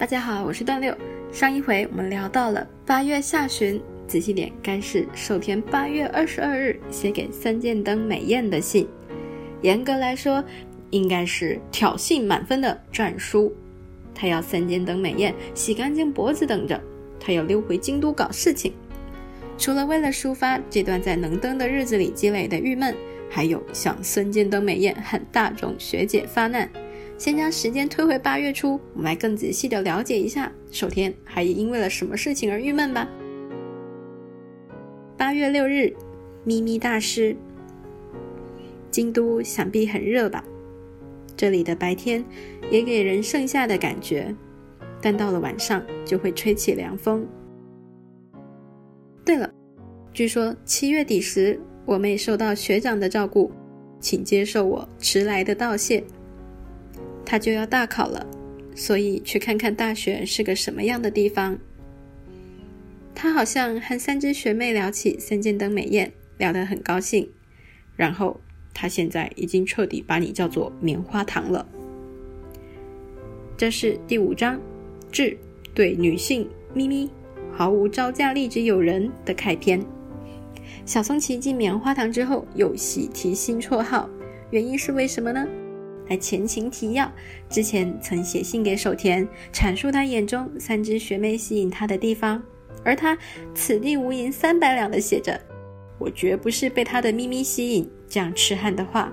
大家好，我是段六。上一回我们聊到了八月下旬，仔细点，该是寿田八月二十二日写给三剑灯美艳的信。严格来说，应该是挑衅满分的战书。他要三剑灯美艳洗干净脖子等着，他要溜回京都搞事情。除了为了抒发这段在能登的日子里积累的郁闷，还有向三剑灯美艳和大众学姐发难。先将时间推回八月初，我们来更仔细的了解一下守天还因为了什么事情而郁闷吧。八月六日，咪咪大师。京都想必很热吧？这里的白天也给人盛夏的感觉，但到了晚上就会吹起凉风。对了，据说七月底时我妹受到学长的照顾，请接受我迟来的道谢。他就要大考了，所以去看看大学是个什么样的地方。他好像和三只学妹聊起三件灯美艳，聊得很高兴。然后他现在已经彻底把你叫做棉花糖了。这是第五章，智对女性咪咪毫无招架力之友人的开篇。小松奇进棉花糖之后又喜提新绰号，原因是为什么呢？来前情提要，之前曾写信给守田，阐述他眼中三只学妹吸引他的地方，而他此地无银三百两的写着：“我绝不是被他的咪咪吸引。”这样痴汉的话，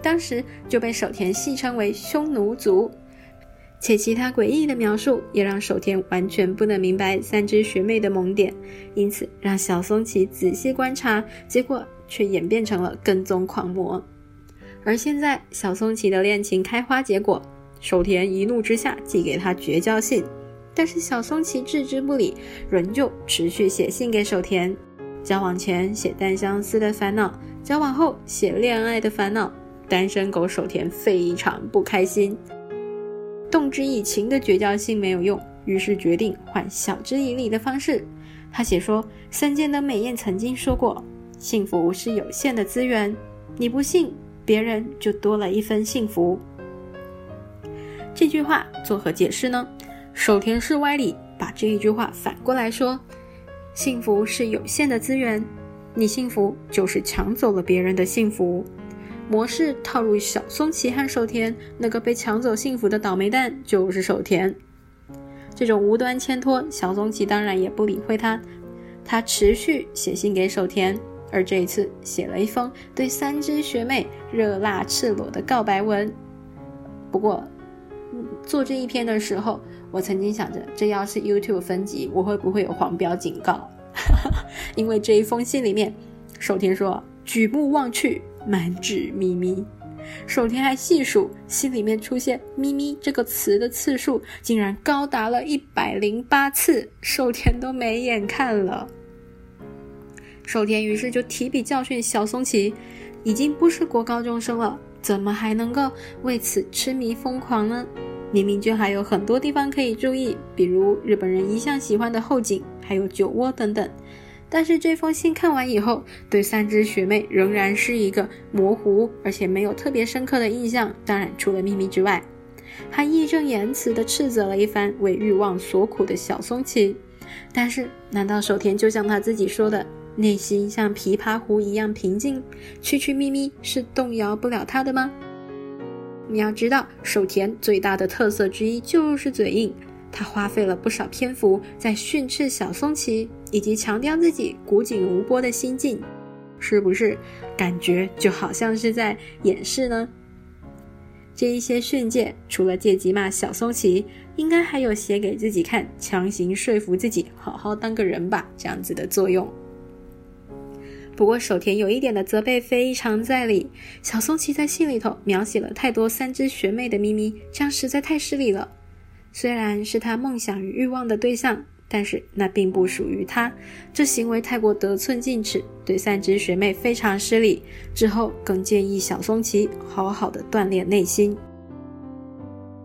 当时就被守田戏称为“匈奴族”，且其他诡异的描述也让守田完全不能明白三只学妹的萌点，因此让小松崎仔细观察，结果却演变成了跟踪狂魔。而现在，小松崎的恋情开花结果，守田一怒之下寄给他绝交信，但是小松崎置之不理，仍旧持续写信给守田。交往前写单相思的烦恼，交往后写恋爱的烦恼，单身狗守田非常不开心。动之以情的绝交信没有用，于是决定换晓之以理的方式。他写说：“三间的美艳曾经说过，幸福是有限的资源，你不信。”别人就多了一分幸福。这句话作何解释呢？守田是歪理把这一句话反过来说：幸福是有限的资源，你幸福就是抢走了别人的幸福。模式套入小松崎和守田，那个被抢走幸福的倒霉蛋就是守田。这种无端牵拖，小松崎当然也不理会他，他持续写信给守田。而这一次写了一封对三只学妹热辣赤裸的告白文。不过，做这一篇的时候，我曾经想着，这要是 YouTube 分级，我会不会有黄标警告？因为这一封信里面，守田说：“举目望去，满纸咪咪。”守田还细数，信里面出现“咪咪”这个词的次数，竟然高达了一百零八次，守田都没眼看了。守田于是就提笔教训小松崎，已经不是国高中生了，怎么还能够为此痴迷疯狂呢？明明就还有很多地方可以注意，比如日本人一向喜欢的后颈，还有酒窝等等。但是这封信看完以后，对三只学妹仍然是一个模糊，而且没有特别深刻的印象。当然，除了秘密之外，他义正言辞地斥责了一番为欲望所苦的小松崎。但是，难道守田就像他自己说的？内心像琵琶湖一样平静，区区咪咪是动摇不了他的吗？你要知道，守田最大的特色之一就是嘴硬。他花费了不少篇幅在训斥小松崎，以及强调自己古井无波的心境，是不是感觉就好像是在掩饰呢？这一些训诫，除了借机骂小松崎，应该还有写给自己看，强行说服自己好好当个人吧，这样子的作用。不过守田有一点的责备非常在理，小松崎在信里头描写了太多三只学妹的咪咪，这样实在太失礼了。虽然是他梦想与欲望的对象，但是那并不属于他，这行为太过得寸进尺，对三只学妹非常失礼。之后更建议小松崎好好的锻炼内心。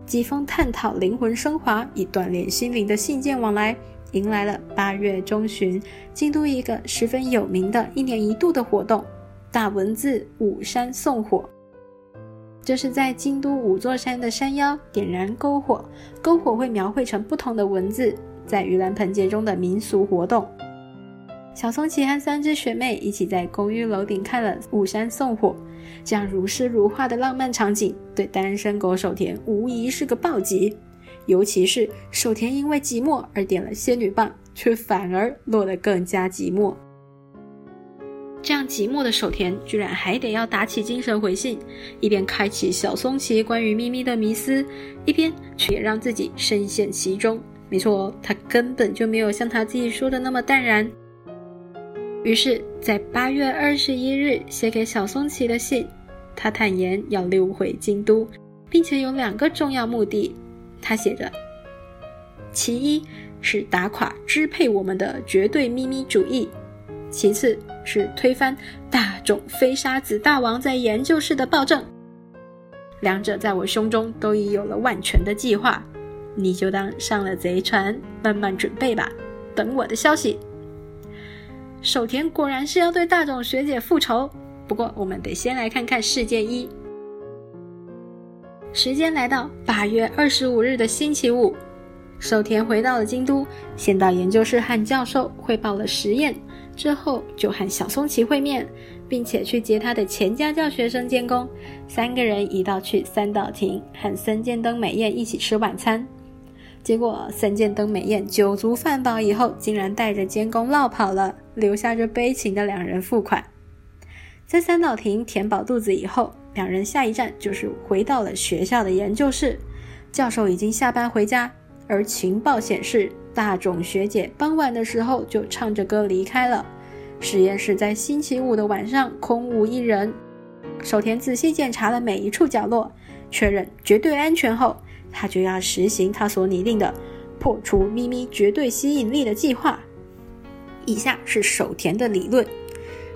几封探讨灵魂升华以锻炼心灵的信件往来。迎来了八月中旬，京都一个十分有名的一年一度的活动——大文字五山送火。这是在京都五座山的山腰点燃篝火，篝火会描绘成不同的文字，在盂兰盆节中的民俗活动。小松崎和三只学妹一起在公寓楼顶看了五山送火，这样如诗如画的浪漫场景，对单身狗守田无疑是个暴击。尤其是守田因为寂寞而点了仙女棒，却反而落得更加寂寞。这样寂寞的守田，居然还得要打起精神回信，一边开启小松崎关于咪咪的迷思，一边却也让自己深陷其中。没错，他根本就没有像他自己说的那么淡然。于是，在八月二十一日写给小松崎的信，他坦言要溜回京都，并且有两个重要目的。他写着：其一是打垮支配我们的绝对秘密主义，其次是推翻大冢飞沙子大王在研究室的暴政。两者在我胸中都已有了万全的计划，你就当上了贼船，慢慢准备吧，等我的消息。守田果然是要对大冢学姐复仇，不过我们得先来看看事件一。时间来到八月二十五日的星期五，守田回到了京都，先到研究室和教授汇报了实验，之后就和小松崎会面，并且去接他的前家教学生监工，三个人一道去三岛亭和森见登美彦一起吃晚餐。结果森见登美彦酒足饭饱以后，竟然带着监工落跑了，留下这悲情的两人付款。在三岛亭填饱肚子以后，两人下一站就是回到了学校的研究室。教授已经下班回家，而情报显示，大冢学姐傍晚的时候就唱着歌离开了。实验室在星期五的晚上空无一人。守田仔细检查了每一处角落，确认绝对安全后。他就要实行他所拟定的破除咪咪绝对吸引力的计划。以下是守田的理论。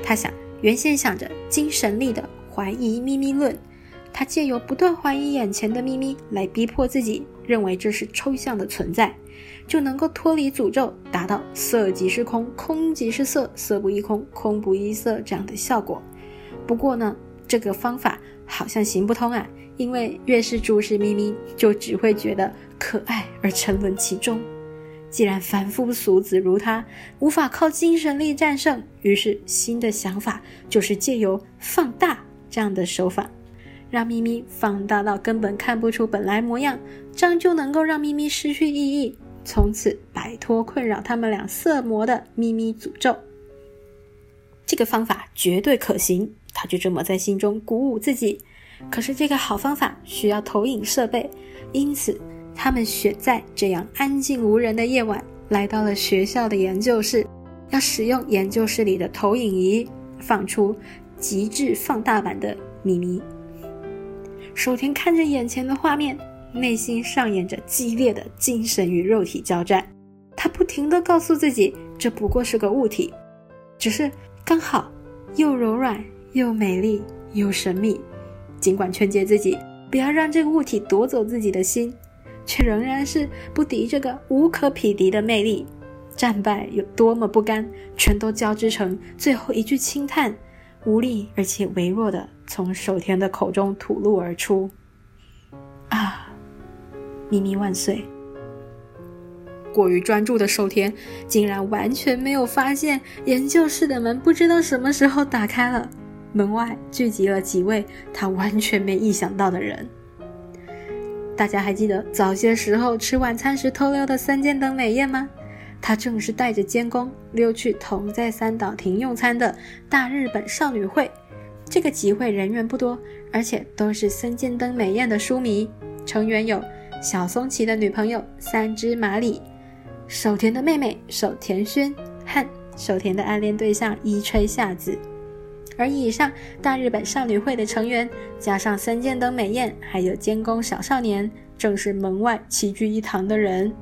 他想，原先想着精神力的怀疑咪咪论，他借由不断怀疑眼前的咪咪来逼迫自己认为这是抽象的存在，就能够脱离诅咒，达到色即是空，空即是色，色不异空，空不异色这样的效果。不过呢，这个方法好像行不通啊。因为越是注视咪咪，就只会觉得可爱而沉沦其中。既然凡夫俗子如他无法靠精神力战胜，于是新的想法就是借由放大这样的手法，让咪咪放大到根本看不出本来模样，这样就能够让咪咪失去意义，从此摆脱困扰他们俩色魔的咪咪诅咒。这个方法绝对可行，他就这么在心中鼓舞自己。可是这个好方法需要投影设备，因此他们选在这样安静无人的夜晚，来到了学校的研究室，要使用研究室里的投影仪放出极致放大版的米米。守田看着眼前的画面，内心上演着激烈的精神与肉体交战。他不停地告诉自己，这不过是个物体，只是刚好又柔软又美丽又神秘。尽管劝诫自己不要让这个物体夺走自己的心，却仍然是不敌这个无可匹敌的魅力。战败有多么不甘，全都交织成最后一句轻叹，无力而且微弱的从守田的口中吐露而出：“啊，咪咪万岁！”过于专注的守田竟然完全没有发现研究室的门不知道什么时候打开了。门外聚集了几位他完全没意想到的人。大家还记得早些时候吃晚餐时偷溜的三间灯美宴吗？他正是带着监工溜去同在三岛亭用餐的大日本少女会。这个集会人员不多，而且都是森间灯美彦的书迷。成员有小松崎的女朋友三只麻里、守田的妹妹守田薰和守田的暗恋对象伊吹夏子。而以上大日本少女会的成员，加上森见灯美彦，还有监工小少年，正是门外齐聚一堂的人。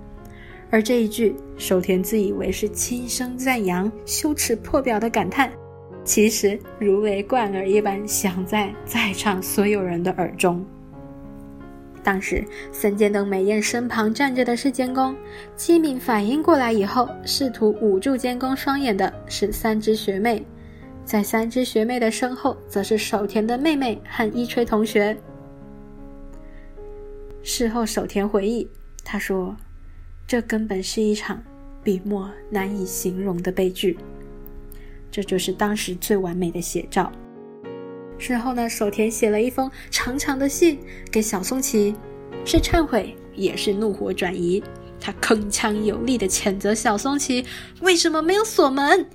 而这一句守田自以为是轻声赞扬、羞耻破表的感叹，其实如雷贯耳一般响在在场所有人的耳中。当时三剑灯美彦身旁站着的是监工，机敏反应过来以后，试图捂住监工双眼的是三只学妹。在三只学妹的身后，则是守田的妹妹和一吹同学。事后守田回忆，他说：“这根本是一场笔墨难以形容的悲剧。”这就是当时最完美的写照。事后呢，守田写了一封长长的信给小松崎，是忏悔，也是怒火转移。他铿锵有力地谴责小松崎为什么没有锁门，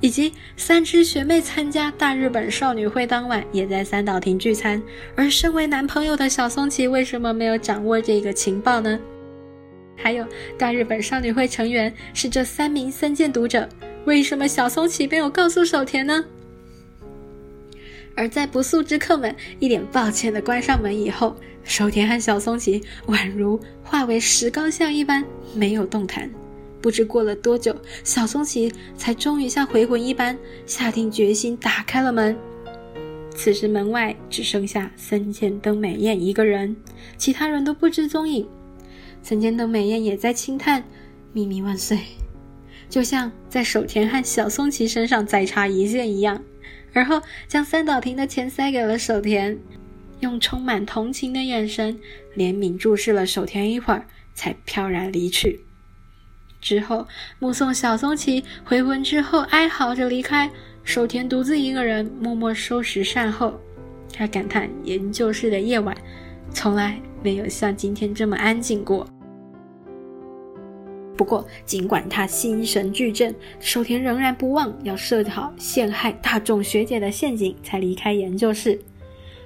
以及三只学妹参加大日本少女会当晚也在三岛亭聚餐，而身为男朋友的小松崎为什么没有掌握这个情报呢？还有大日本少女会成员是这三名三剑读者，为什么小松崎没有告诉守田呢？而在不速之客们一脸抱歉地关上门以后，守田和小松崎宛如化为石膏像一般没有动弹。不知过了多久，小松崎才终于像回魂一般下定决心打开了门。此时门外只剩下森见登美彦一个人，其他人都不知踪影。曾经的美彦也在轻叹：“秘密万岁！”就像在守田和小松崎身上再插一箭一样。而后将三岛亭的钱塞给了守田，用充满同情的眼神怜悯注视了守田一会儿，才飘然离去。之后目送小松崎回魂之后哀嚎着离开，守田独自一个人默默收拾善后。他感叹研究室的夜晚从来没有像今天这么安静过。不过，尽管他心神俱振，守田仍然不忘要设好陷害大众学姐的陷阱，才离开研究室。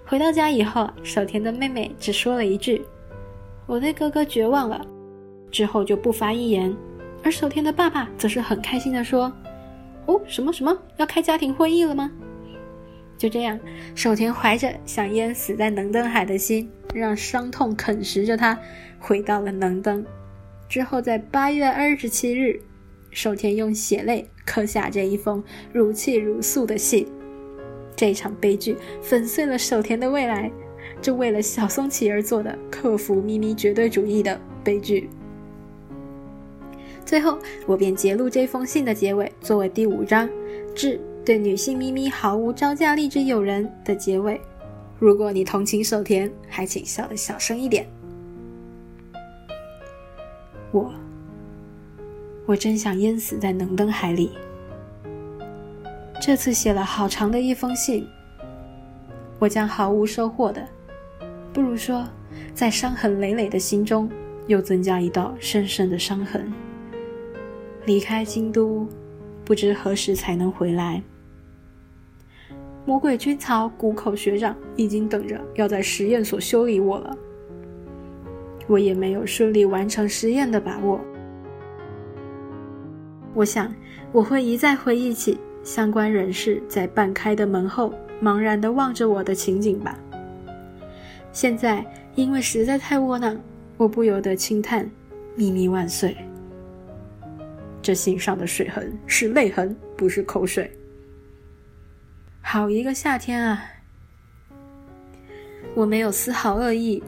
回到家以后，守田的妹妹只说了一句：“我对哥哥绝望了。”之后就不发一言。而守田的爸爸则是很开心地说：“哦，什么什么要开家庭会议了吗？”就这样，守田怀着想淹死在能登海的心，让伤痛啃食着他，回到了能登。之后，在八月二十七日，守田用血泪刻下这一封如泣如诉的信。这场悲剧粉碎了守田的未来，这为了小松崎而做的克服咪咪绝对主义的悲剧。最后，我便截录这封信的结尾，作为第五章致对女性咪咪毫无招架力之友人的结尾。如果你同情守田，还请笑得小声一点。我，我真想淹死在能登海里。这次写了好长的一封信，我将毫无收获的，不如说，在伤痕累累的心中又增加一道深深的伤痕。离开京都，不知何时才能回来。魔鬼军曹谷口学长已经等着要在实验所修理我了。我也没有顺利完成实验的把握。我想，我会一再回忆起相关人士在半开的门后茫然地望着我的情景吧。现在，因为实在太窝囊，我不由得轻叹：“秘密万岁。”这信上的水痕是泪痕，不是口水。好一个夏天啊！我没有丝毫恶意。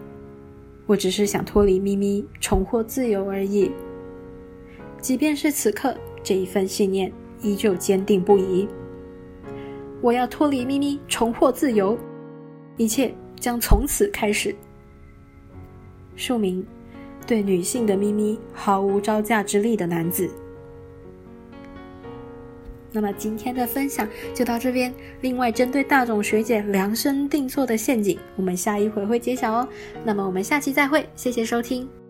我只是想脱离咪咪，重获自由而已。即便是此刻，这一份信念依旧坚定不移。我要脱离咪咪，重获自由，一切将从此开始。署名：对女性的咪咪毫无招架之力的男子。那么今天的分享就到这边。另外，针对大众学姐量身定做的陷阱，我们下一回会揭晓哦。那么我们下期再会，谢谢收听。